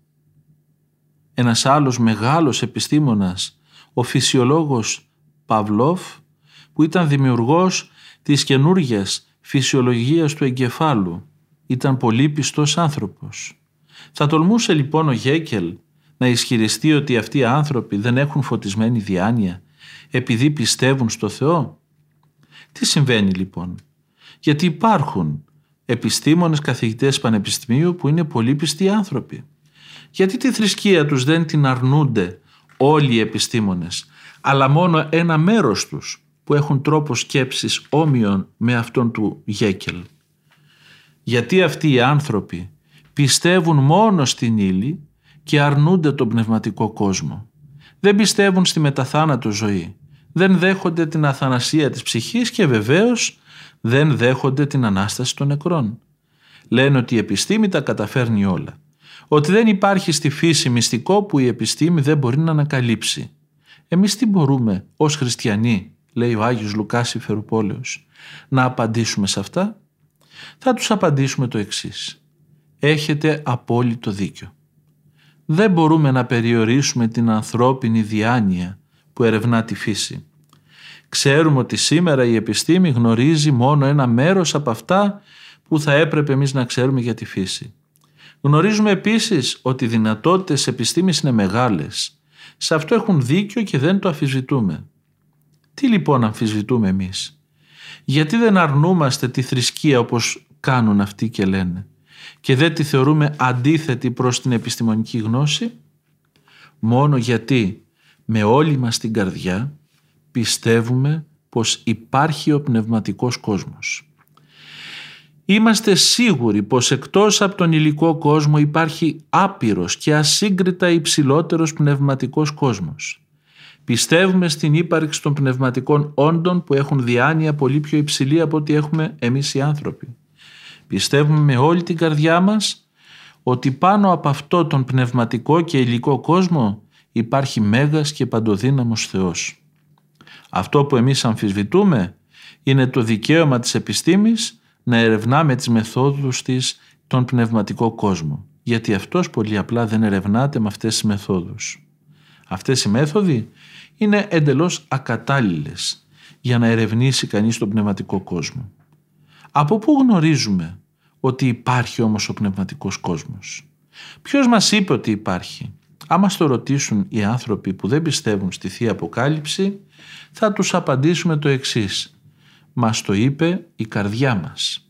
Ένας άλλος μεγάλος επιστήμονας ο φυσιολόγος Παυλόφ που ήταν δημιουργός της καινούργιας φυσιολογίας του εγκεφάλου. Ήταν πολύ πιστός άνθρωπος. Θα τολμούσε λοιπόν ο Γέκελ να ισχυριστεί ότι αυτοί οι άνθρωποι δεν έχουν φωτισμένη διάνοια επειδή πιστεύουν στο Θεό; Τι συμβαίνει λοιπόν; Γιατί υπάρχουν επιστήμονες καθηγητές πανεπιστημίου που είναι πολύ πιστοί άνθρωποι. Γιατί τη θρησκεία τους δεν την αρνούνται όλοι οι επιστήμονες, αλλά μόνο ένα μέρος τους που έχουν τρόπο σκέψης όμοιον με αυτόν του Γέκελ. Γιατί αυτοί οι άνθρωποι πιστεύουν μόνο στην ύλη και αρνούνται τον πνευματικό κόσμο. Δεν πιστεύουν στη μεταθάνατο ζωή. Δεν δέχονται την αθανασία της ψυχής και βεβαίως δεν δέχονται την Ανάσταση των νεκρών. Λένε ότι η επιστήμη τα καταφέρνει όλα ότι δεν υπάρχει στη φύση μυστικό που η επιστήμη δεν μπορεί να ανακαλύψει. Εμείς τι μπορούμε ως χριστιανοί, λέει ο Άγιος Λουκάς Φερουπόλεως, να απαντήσουμε σε αυτά; Θα τους απαντήσουμε το εξής. Έχετε απόλυτο δίκιο. Δεν μπορούμε να περιορίσουμε την ανθρώπινη διάνοια που ερευνά τη φύση. Ξέρουμε ότι σήμερα η επιστήμη γνωρίζει μόνο ένα μέρος από αυτά που θα έπρεπε εμείς να ξέρουμε για τη φύση. Γνωρίζουμε επίσης ότι οι δυνατότητες επιστήμης είναι μεγάλες. Σε αυτό έχουν δίκιο και δεν το αφισβητούμε. Τι λοιπόν αμφισβητούμε εμείς; Γιατί δεν αρνούμαστε τη θρησκεία όπως κάνουν αυτοί και λένε; Και δεν τη θεωρούμε αντίθετη προς την επιστημονική γνώση μόνο γιατί με όλη μας την καρδιά πιστεύουμε πως υπάρχει ο πνευματικός κόσμος. Είμαστε σίγουροι πως εκτός από τον υλικό κόσμο υπάρχει άπειρος και ασύγκριτα υψηλότερος πνευματικός κόσμος. Πιστεύουμε στην ύπαρξη των πνευματικών όντων που έχουν διάνοια πολύ πιο υψηλή από ό,τι έχουμε εμείς οι άνθρωποι. Πιστεύουμε με όλη την καρδιά μας ότι πάνω από αυτό τον πνευματικό και υλικό κόσμο υπάρχει μέγας και παντοδύναμος Θεός. Αυτό που εμείς αμφισβητούμε είναι το δικαίωμα της επιστήμης να ερευνά με τις μεθόδους της τον πνευματικό κόσμο. Γιατί αυτός πολύ απλά δεν ερευνάται με αυτές τις μεθόδους. Αυτές οι μέθοδοι είναι εντελώς ακατάλληλες για να ερευνήσει κανείς τον πνευματικό κόσμο. Από πού γνωρίζουμε ότι υπάρχει όμως ο πνευματικός κόσμος; Ποιος μας είπε ότι υπάρχει; Άμα στο ρωτήσουν οι άνθρωποι που δεν πιστεύουν στη Θεία Αποκάλυψη θα τους απαντήσουμε το εξής Μας το είπε η καρδιά μας.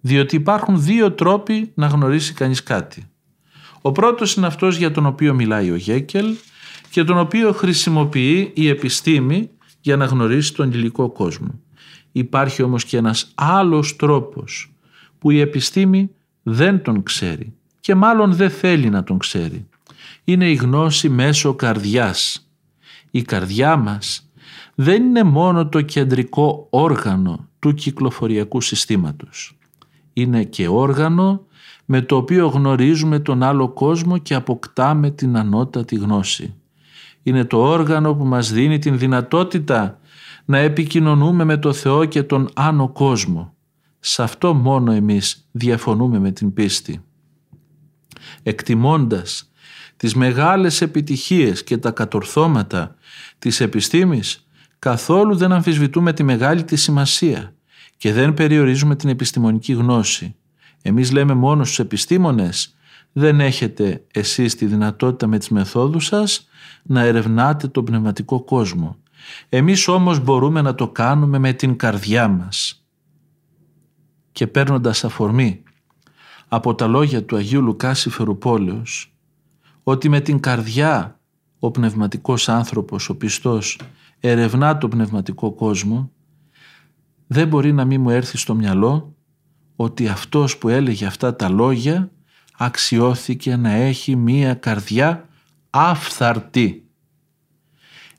Διότι υπάρχουν δύο τρόποι να γνωρίσει κανείς κάτι. Ο πρώτος είναι αυτός για τον οποίο μιλάει ο Γέκελ και τον οποίο χρησιμοποιεί η επιστήμη για να γνωρίσει τον υλικό κόσμο. Υπάρχει όμως και ένας άλλος τρόπος που η επιστήμη δεν τον ξέρει και μάλλον δεν θέλει να τον ξέρει. Είναι η γνώση μέσω καρδιάς. Η καρδιά μας δεν είναι μόνο το κεντρικό όργανο του κυκλοφοριακού συστήματος. Είναι και όργανο με το οποίο γνωρίζουμε τον άλλο κόσμο και αποκτάμε την ανώτατη γνώση. Είναι το όργανο που μας δίνει την δυνατότητα να επικοινωνούμε με το Θεό και τον άνω κόσμο. Σε αυτό μόνο εμείς διαφωνούμε με την πίστη. Εκτιμώντας τις μεγάλες επιτυχίες και τα κατορθώματα της επιστήμης, καθόλου δεν αμφισβητούμε τη μεγάλη της σημασία και δεν περιορίζουμε την επιστημονική γνώση. Εμείς λέμε μόνος στους επιστήμονες δεν έχετε εσείς τη δυνατότητα με τις μεθόδους σας να ερευνάτε τον πνευματικό κόσμο. Εμείς όμως μπορούμε να το κάνουμε με την καρδιά μας. Και παίρνοντας αφορμή από τα λόγια του Αγίου Λουκάση Φερουπόλεως ότι με την καρδιά ο πνευματικός άνθρωπος, ο πιστός, ερευνά τον πνευματικό κόσμο, δεν μπορεί να μην μου έρθει στο μυαλό ότι αυτός που έλεγε αυτά τα λόγια αξιώθηκε να έχει μία καρδιά άφθαρτη.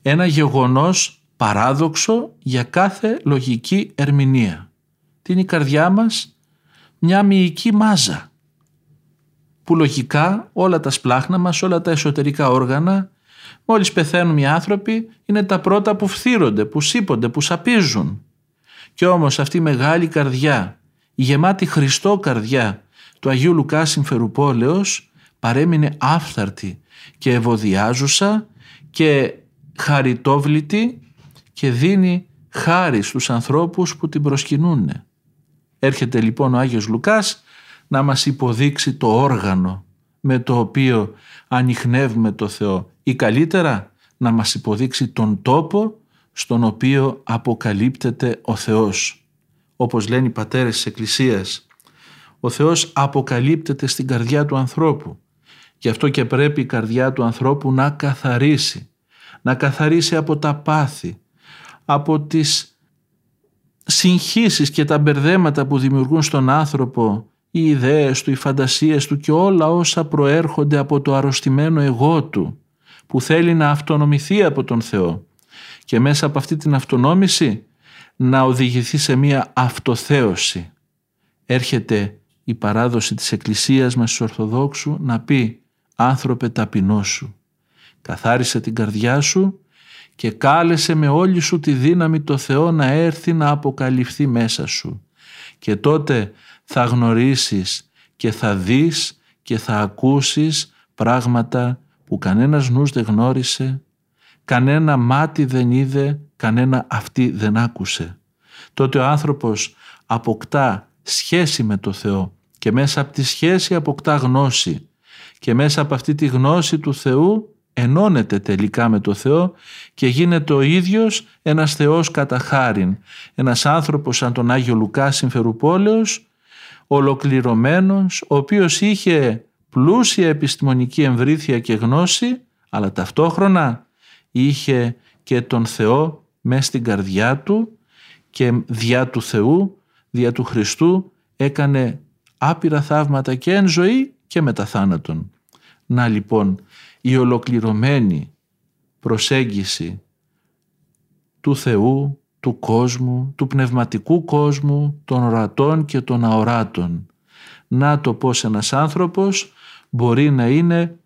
Ένα γεγονός παράδοξο για κάθε λογική ερμηνεία. Τι είναι η καρδιά μας; Μια μυϊκή μάζα που λογικά όλα τα σπλάχνα μας, όλα τα εσωτερικά όργανα μόλις πεθαίνουν οι άνθρωποι είναι τα πρώτα που φθύρονται, που σύπονται, που σαπίζουν. Και όμως αυτή η μεγάλη καρδιά, η γεμάτη Χριστό καρδιά του Αγίου Λουκά Συμφερουπόλεως παρέμεινε άφθαρτη και ευωδιάζουσα και χαριτόβλητη και δίνει χάρη στους ανθρώπους που την προσκυνούν. Έρχεται λοιπόν ο Άγιος Λουκάς να μας υποδείξει το όργανο με το οποίο ανοιχνεύουμε το Θεό ή καλύτερα να μας υποδείξει τον τόπο στον οποίο αποκαλύπτεται ο Θεός. Όπως λένε οι πατέρες της Εκκλησίας, ο Θεός αποκαλύπτεται στην καρδιά του ανθρώπου. Γι' αυτό και πρέπει η καρδιά του ανθρώπου να καθαρίσει. Να καθαρίσει από τα πάθη, από τις συγχύσεις και τα μπερδέματα που δημιουργούν στον άνθρωπο οι ιδέες του, οι φαντασίες του και όλα όσα προέρχονται από το αρρωστημένο εγώ του που θέλει να αυτονομηθεί από τον Θεό και μέσα από αυτή την αυτονόμηση να οδηγηθεί σε μία αυτοθέωση. Έρχεται η παράδοση της Εκκλησίας μας στους Ορθοδόξου να πει «Άνθρωπε ταπεινό σου, καθάρισε την καρδιά σου και κάλεσε με όλη σου τη δύναμη το Θεό να έρθει να αποκαλυφθεί μέσα σου και τότε θα γνωρίσεις και θα δεις και θα ακούσεις πράγματα που κανένας νους δεν γνώρισε, κανένα μάτι δεν είδε, κανένα αυτή δεν άκουσε. Τότε ο άνθρωπος αποκτά σχέση με το Θεό και μέσα από τη σχέση αποκτά γνώση και μέσα από αυτή τη γνώση του Θεού ενώνεται τελικά με το Θεό και γίνεται ο ίδιος ένας Θεός κατά χάριν. Ένας άνθρωπος σαν τον Άγιο Λουκά Συμφερουπόλεως, ολοκληρωμένος, ο οποίος είχε πλούσια επιστημονική εμβρήθεια και γνώση, αλλά ταυτόχρονα είχε και τον Θεό μέσα στην καρδιά του και διά του Θεού, διά του Χριστού έκανε άπειρα θαύματα και εν ζωή και μετά θάνατον. Να λοιπόν η ολοκληρωμένη προσέγγιση του Θεού, του κόσμου, του πνευματικού κόσμου, των ορατών και των αοράτων. Να το πως ένας άνθρωπος μπορεί να είναι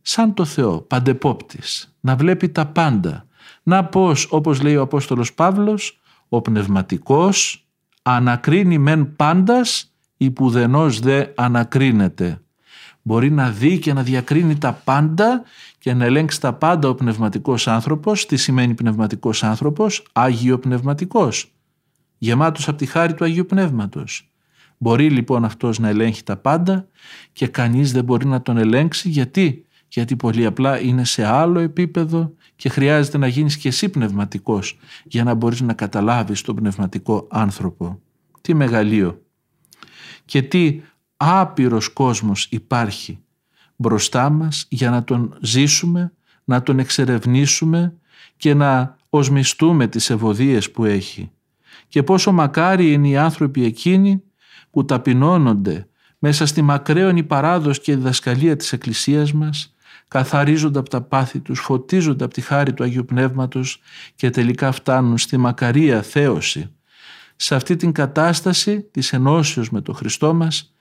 σαν το Θεό, παντεπόπτης, να βλέπει τα πάντα. Να πως, όπως λέει ο Απόστολος Παύλος, ο πνευματικός ανακρίνει μεν πάντας, υπουδενός δε ανακρίνεται. Μπορεί να δει και να διακρίνει τα πάντα και να ελέγξει τα πάντα ο πνευματικός άνθρωπος. Τι σημαίνει πνευματικός άνθρωπος; Άγιο πνευματικός. Γεμάτος από τη χάρη του Αγίου Πνεύματος. Μπορεί λοιπόν αυτός να ελέγχει τα πάντα και κανείς δεν μπορεί να τον ελέγξει γιατί, γιατί πολύ απλά είναι σε άλλο επίπεδο και χρειάζεται να γίνεις και εσύ πνευματικός για να μπορείς να καταλάβεις τον πνευματικό άνθρωπο. Τι μεγαλείο και τι άπειρος κόσμος υπάρχει μπροστά μας για να τον ζήσουμε, να τον εξερευνήσουμε και να οσμιστούμε τις ευωδίες που έχει. Και πόσο μακάρι είναι οι άνθρωποι εκείνοι που ταπεινώνονται μέσα στη μακραίωνη παράδοση και διδασκαλία της Εκκλησίας μας, καθαρίζονται από τα πάθη τους, φωτίζονται από τη χάρη του Αγίου Πνεύματος και τελικά φτάνουν στη μακαρία θέωση. Σε αυτή την κατάσταση της ενώσεως με τον Χριστό μας,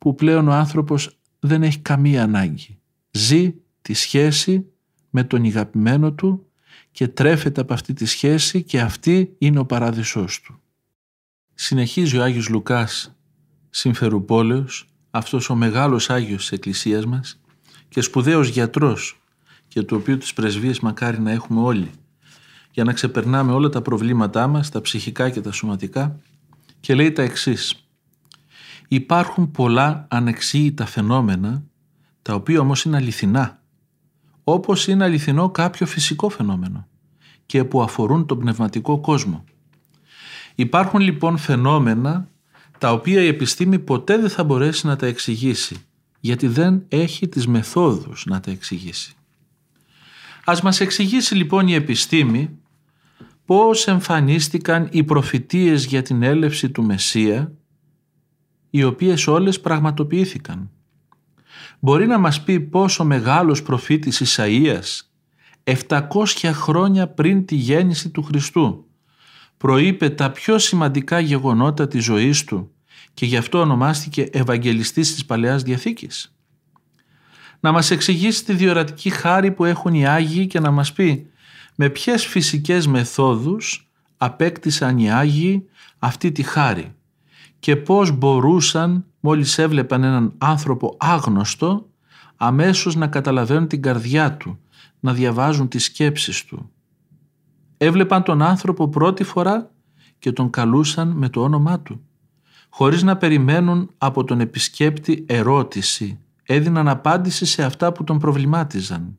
που πλέον ο άνθρωπος δεν έχει καμία ανάγκη. Ζει τη σχέση με τον ηγαπημένο του και τρέφεται από αυτή τη σχέση και αυτή είναι ο παράδεισός του. Συνεχίζει ο Άγιος Λουκάς Συμφερουπόλεως, αυτός ο μεγάλος Άγιος της Εκκλησίας μας και σπουδαίος γιατρός και του οποίου τις πρεσβείες μακάρι να έχουμε όλοι για να ξεπερνάμε όλα τα προβλήματά μας, τα ψυχικά και τα σωματικά και λέει τα εξής Υπάρχουν πολλά ανεξήγητα φαινόμενα, τα οποία όμως είναι αληθινά, όπως είναι αληθινό κάποιο φυσικό φαινόμενο και που αφορούν τον πνευματικό κόσμο. Υπάρχουν λοιπόν φαινόμενα τα οποία η επιστήμη ποτέ δεν θα μπορέσει να τα εξηγήσει, γιατί δεν έχει τις μεθόδους να τα εξηγήσει. Ας μας εξηγήσει λοιπόν η επιστήμη πώς εμφανίστηκαν οι προφητείες για την έλευση του Μεσσία οι οποίες όλες πραγματοποιήθηκαν. Μπορεί να μας πει πόσο μεγάλος προφήτης Ισαΐας 700 χρόνια πριν τη γέννηση του Χριστού προείπε τα πιο σημαντικά γεγονότα της ζωής του και γι' αυτό ονομάστηκε Ευαγγελιστής της Παλαιάς Διαθήκης. Να μας εξηγήσει τη διορατική χάρη που έχουν οι Άγιοι και να μας πει με ποιες φυσικές μεθόδους απέκτησαν οι Άγιοι αυτή τη χάρη και πώς μπορούσαν μόλις έβλεπαν έναν άνθρωπο άγνωστο αμέσως να καταλαβαίνουν την καρδιά του, να διαβάζουν τις σκέψεις του. Έβλεπαν τον άνθρωπο πρώτη φορά και τον καλούσαν με το όνομά του. Χωρίς να περιμένουν από τον επισκέπτη ερώτηση, έδιναν απάντηση σε αυτά που τον προβλημάτιζαν.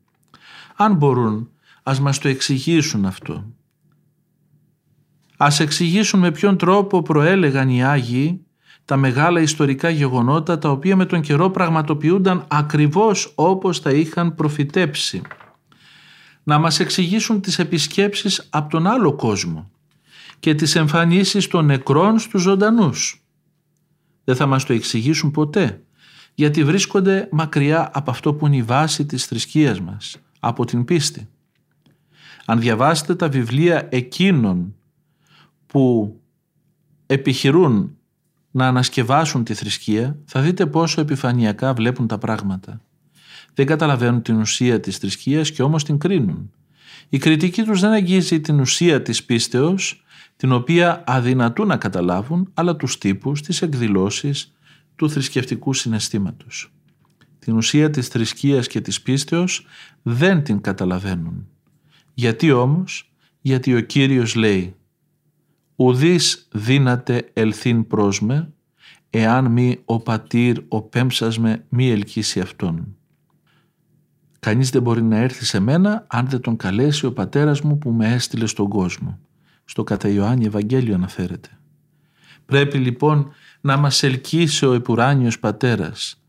Αν μπορούν, ας μας το εξηγήσουν αυτό. Ας εξηγήσουν με ποιον τρόπο προέλεγαν οι Άγιοι τα μεγάλα ιστορικά γεγονότα τα οποία με τον καιρό πραγματοποιούνταν ακριβώς όπως τα είχαν προφητέψει. Να μας εξηγήσουν τις επισκέψεις από τον άλλο κόσμο και τις εμφανίσεις των νεκρών στους ζωντανούς. Δεν θα μας το εξηγήσουν ποτέ, γιατί βρίσκονται μακριά από αυτό που είναι η βάση της θρησκείας μας, από την πίστη. Αν διαβάσετε τα βιβλία εκείνων που επιχειρούν να ανασκευάσουν τη θρησκεία, θα δείτε πόσο επιφανειακά βλέπουν τα πράγματα. Δεν καταλαβαίνουν την ουσία της θρησκείας και όμως την κρίνουν. Η κριτική τους δεν αγγίζει την ουσία της πίστεως, την οποία αδυνατούν να καταλάβουν, αλλά τους τύπους, τις εκδηλώσεις του θρησκευτικού συναισθήματος. Την ουσία της θρησκείας και της πίστεως δεν την καταλαβαίνουν. Γιατί όμως, γιατί ο Κύριος λέει ουδείς δύναται ελθύν προς με, εάν μη ο πατήρ ο πέμψας με μη ελκύσει αυτόν. Κανείς δεν μπορεί να έρθει σε μένα αν δεν τον καλέσει ο πατέρας μου που με έστειλε στον κόσμο. Στο κατά Ιωάννη Ευαγγέλιο αναφέρεται. Πρέπει λοιπόν να μας ελκύσει ο επουράνιος πατέρας.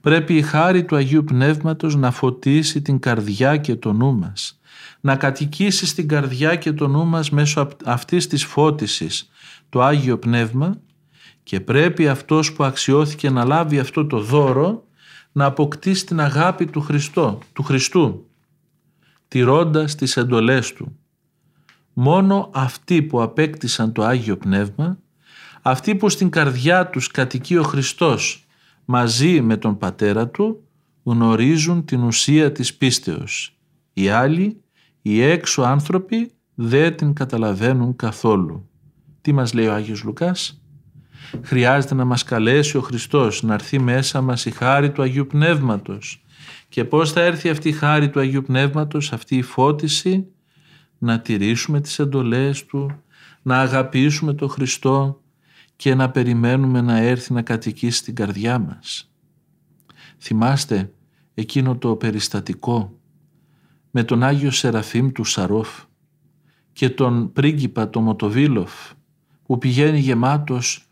Πρέπει η χάρη του Αγίου Πνεύματος να φωτίσει την καρδιά και το νου μας να κατοικήσει στην καρδιά και το νου μας μέσω αυτής της φώτισης το Άγιο Πνεύμα και πρέπει αυτός που αξιώθηκε να λάβει αυτό το δώρο να αποκτήσει την αγάπη του, Χριστό, του Χριστού τηρώντας τις εντολές Του. Μόνο αυτοί που απέκτησαν το Άγιο Πνεύμα, αυτοί που στην καρδιά τους κατοικεί ο Χριστός μαζί με τον Πατέρα Του, γνωρίζουν την ουσία της πίστεως. Οι άλλοι οι έξω άνθρωποι δεν την καταλαβαίνουν καθόλου. Τι μας λέει ο Άγιος Λουκάς; Χρειάζεται να μας καλέσει ο Χριστός να έρθει μέσα μας η χάρη του Αγίου Πνεύματος. Και πώς θα έρθει αυτή η χάρη του Αγίου Πνεύματος, αυτή η φώτιση, να τηρήσουμε τις εντολές Του, να αγαπήσουμε τον Χριστό και να περιμένουμε να έρθει να κατοικήσει στην καρδιά μας. Θυμάστε εκείνο το περιστατικό; Με τον Άγιο Σεραφείμ του Σαρόφ και τον πρίγκιπα το Μοτοβίλοφ που πηγαίνει γεμάτος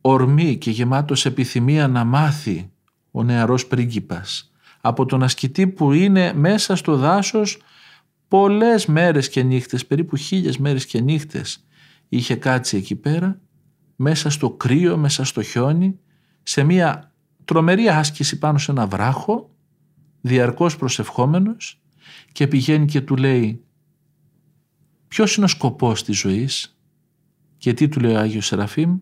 ορμή και γεμάτος επιθυμία να μάθει ο νεαρός πρίγκιπας. Από τον ασκητή που είναι μέσα στο δάσος πολλές μέρες και νύχτες, περίπου χίλιες μέρες και νύχτες είχε κάτσει εκεί πέρα μέσα στο κρύο, μέσα στο χιόνι σε μια τρομερή άσκηση πάνω σε ένα βράχο διαρκώς προσευχόμενος και πηγαίνει και του λέει ποιος είναι ο σκοπός της ζωής; Και τι του λέει ο Άγιος Σεραφείμ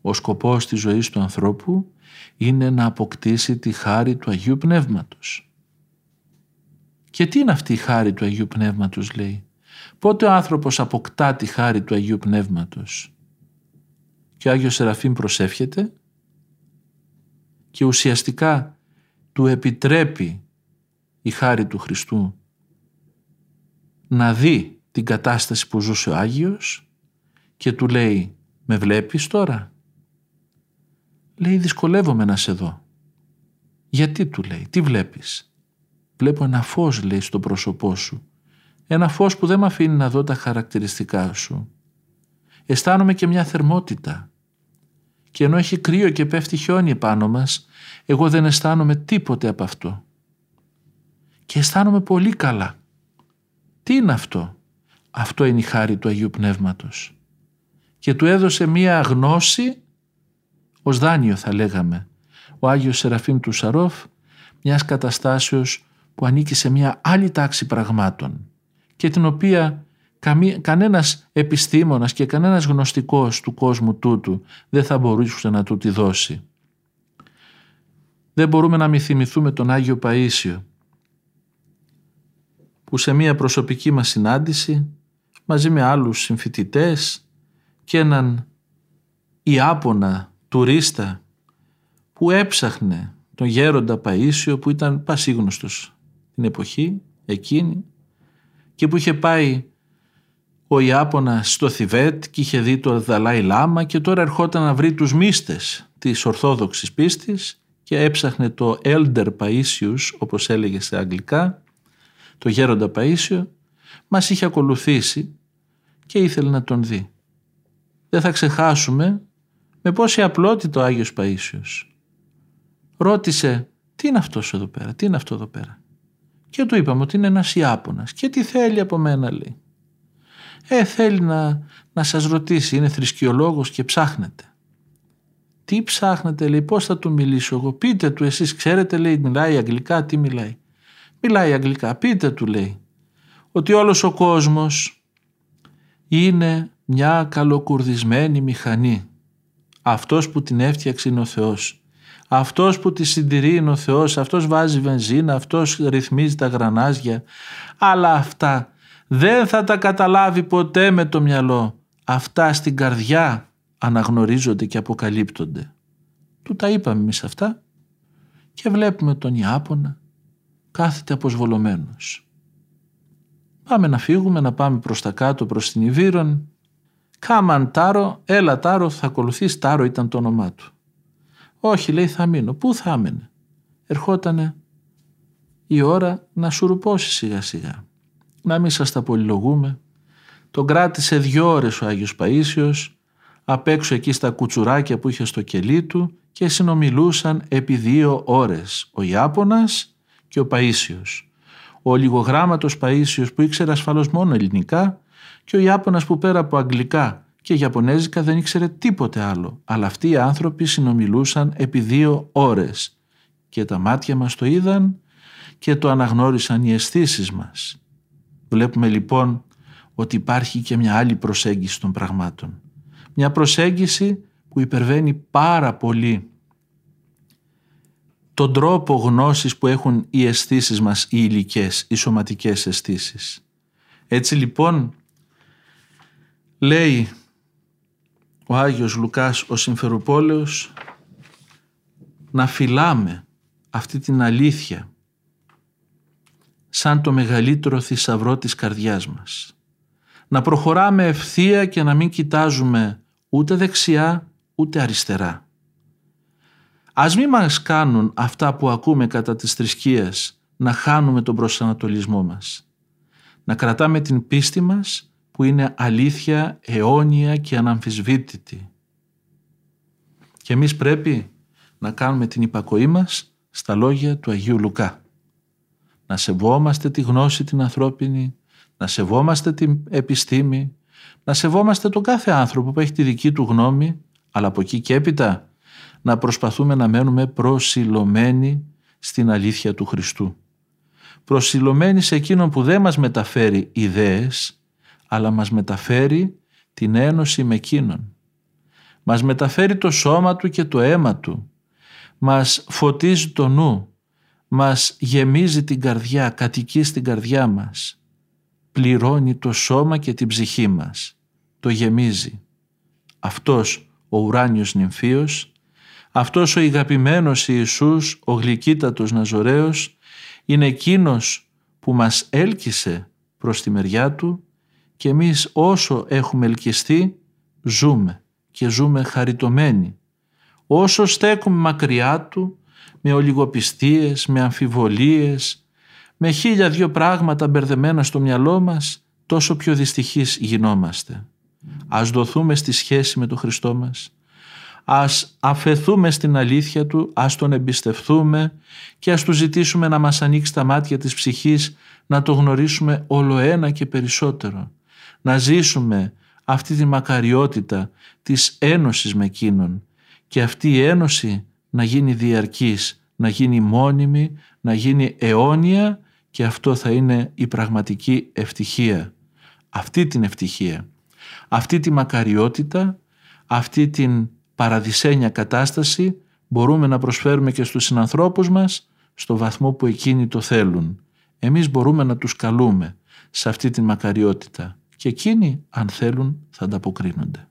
ο σκοπός της ζωής του ανθρώπου είναι να αποκτήσει τη χάρη του Αγίου Πνεύματος. Και τι είναι αυτή η χάρη του Αγίου Πνεύματος; λέει. Πότε ο άνθρωπος αποκτά τη χάρη του Αγίου Πνεύματος; Και ο Άγιος Σεραφείμ προσεύχεται και ουσιαστικά του επιτρέπει η χάρη του Χριστού να δει την κατάσταση που ζούσε ο Άγιος και του λέει «Με βλέπεις τώρα» Λέει δυσκολεύομαι να σε δω. Γιατί του λέει, τι βλέπεις; Βλέπω ένα φως λέει στο πρόσωπό σου. Ένα φως που δεν με αφήνει να δω τα χαρακτηριστικά σου. Αισθάνομαι και μια θερμότητα. Και ενώ έχει κρύο και πέφτει χιόνι επάνω μας, εγώ δεν αισθάνομαι τίποτε από αυτό. Και αισθάνομαι πολύ καλά. Τι είναι αυτό; Αυτό είναι η χάρη του Αγίου Πνεύματος. Και του έδωσε μία γνώση ως δάνειο θα λέγαμε, ο Άγιος Σεραφείμ του Σαρόφ μιας καταστάσεως που ανήκει σε μια άλλη τάξη πραγμάτων και την οποία κανένας επιστήμονας και κανένας γνωστικός του κόσμου τούτου δεν θα μπορούσε να του τη δώσει. Δεν μπορούμε να μη θυμηθούμε τον Άγιο Παΐσιο που σε μια προσωπική μας συνάντηση μαζί με άλλους συμφοιτητές και έναν Ιάπωνα τουρίστα που έψαχνε τον γέροντα Παΐσιο που ήταν πασίγνωστος την εποχή εκείνη και που είχε πάει ο Ιάπωνας στο Θιβέτ και είχε δει το Δαλάη Λάμα και τώρα ερχόταν να βρει τους μύστες της Ορθόδοξης πίστης και έψαχνε το Elder Paisius όπως έλεγε σε αγγλικά το γέροντα Παΐσιο μας είχε ακολουθήσει και ήθελε να τον δει. Δεν θα ξεχάσουμε με πόση απλότητα ο Άγιος Παΐσιος. Ρώτησε τι είναι αυτός εδώ πέρα, τι είναι αυτό εδώ πέρα; Και του είπαμε ότι είναι ένας Ιάπωνας και τι θέλει από μένα λέει. Ε θέλει να, να σας ρωτήσει, είναι θρησκειολόγος και ψάχνετε. Τι ψάχνετε λέει, πώς θα του μιλήσω εγώ, πείτε του εσείς ξέρετε λέει, μιλάει αγγλικά, τι μιλάει; Μιλάει αγγλικά, πείτε του λέει, ότι όλος ο κόσμος είναι μια καλοκουρδισμένη μηχανή αυτός που την έφτιαξε είναι ο Θεός. Αυτός που τη συντηρεί είναι ο Θεός, αυτός βάζει βενζίνα, αυτός ρυθμίζει τα γρανάζια. Αλλά αυτά δεν θα τα καταλάβει ποτέ με το μυαλό. Αυτά στην καρδιά αναγνωρίζονται και αποκαλύπτονται. Του τα είπαμε εμείς αυτά και βλέπουμε τον Ιάπωνα κάθεται αποσβολωμένος. Πάμε να φύγουμε, να πάμε προς τα κάτω, προς την Ιβύρον Κάμαν Τάρο, έλα Τάρο, θα ακολουθείς Τάρο ήταν το όνομά του. Όχι λέει θα μείνω. Πού θα έμενε. Ερχότανε η ώρα να σουρουπώσει σιγά σιγά. Να μην σας τα πολυλογούμε. Τον κράτησε δυο ώρες ο Άγιος Παΐσιος απ' έξω εκεί στα κουτσουράκια που είχε στο κελί του και συνομιλούσαν επί δύο ώρες ο Ιάπωνας και ο Παΐσιος. Ο λιγογράμματος Παΐσιος που ήξερε ασφαλώς μόνο ελληνικά και ο Ιάπωνας που πέρα από αγγλικά και Ιαπωνέζικα δεν ήξερε τίποτε άλλο. Αλλά αυτοί οι άνθρωποι συνομιλούσαν επί δύο ώρες και τα μάτια μας το είδαν και το αναγνώρισαν οι αισθήσεις μας. Βλέπουμε λοιπόν ότι υπάρχει και μια άλλη προσέγγιση των πραγμάτων. Μια προσέγγιση που υπερβαίνει πάρα πολύ τον τρόπο γνώσης που έχουν οι αισθήσεις μας οι υλικές, οι σωματικές αισθήσεις. Έτσι λοιπόν λέει ο Άγιος Λουκάς ο Συμφερουπόλεος να φυλάμε αυτή την αλήθεια σαν το μεγαλύτερο θησαυρό της καρδιάς μας. Να προχωράμε ευθεία και να μην κοιτάζουμε ούτε δεξιά ούτε αριστερά. Ας μην μας κάνουν αυτά που ακούμε κατά της θρησκείας να χάνουμε τον προσανατολισμό μας. Να κρατάμε την πίστη μας που είναι αλήθεια αιώνια και αναμφισβήτητη. Και εμείς πρέπει να κάνουμε την υπακοή μας στα λόγια του Αγίου Λουκά. Να σεβόμαστε τη γνώση την ανθρώπινη, να σεβόμαστε την επιστήμη, να σεβόμαστε τον κάθε άνθρωπο που έχει τη δική του γνώμη, αλλά από εκεί και έπειτα να προσπαθούμε να μένουμε προσιλωμένοι στην αλήθεια του Χριστού. Προσιλωμένοι σε εκείνον που δεν μας μεταφέρει ιδέες, αλλά μας μεταφέρει την ένωση με εκείνον. Μας μεταφέρει το σώμα του και το αίμα του. Μας φωτίζει το νου. Μας γεμίζει την καρδιά, κατοικεί στην καρδιά μας. Πληρώνει το σώμα και την ψυχή μας. Το γεμίζει. Αυτός ο ουράνιος νυμφίος, αυτός ο ηγαπημένος Ιησούς, ο γλυκύτατος Ναζωραίος, είναι εκείνος που μας έλκυσε προς τη μεριά Του και εμείς όσο έχουμε ελκυστεί ζούμε και ζούμε χαριτωμένοι. Όσο στέκουμε μακριά Του με ολιγοπιστίες, με αμφιβολίες, με χίλια δυο πράγματα μπερδεμένα στο μυαλό μας, τόσο πιο δυστυχείς γινόμαστε. Ας δοθούμε στη σχέση με τον Χριστό μας. Ας αφαιθούμε στην αλήθεια Του, ας Τον εμπιστευτούμε και ας Του ζητήσουμε να μας ανοίξει τα μάτια της ψυχής να το γνωρίσουμε όλο ένα και περισσότερο. Να ζήσουμε αυτή τη μακαριότητα της ένωσης με Εκείνον και αυτή η ένωση να γίνει διαρκής, να γίνει μόνιμη, να γίνει αιώνια και αυτό θα είναι η πραγματική ευτυχία. Αυτή την ευτυχία αυτή τη μακαριότητα, αυτή την παραδεισένια κατάσταση μπορούμε να προσφέρουμε και στους συνανθρώπους μας στο βαθμό που εκείνοι το θέλουν. Εμείς μπορούμε να τους καλούμε σε αυτή την μακαριότητα και εκείνοι αν θέλουν θα ανταποκρίνονται.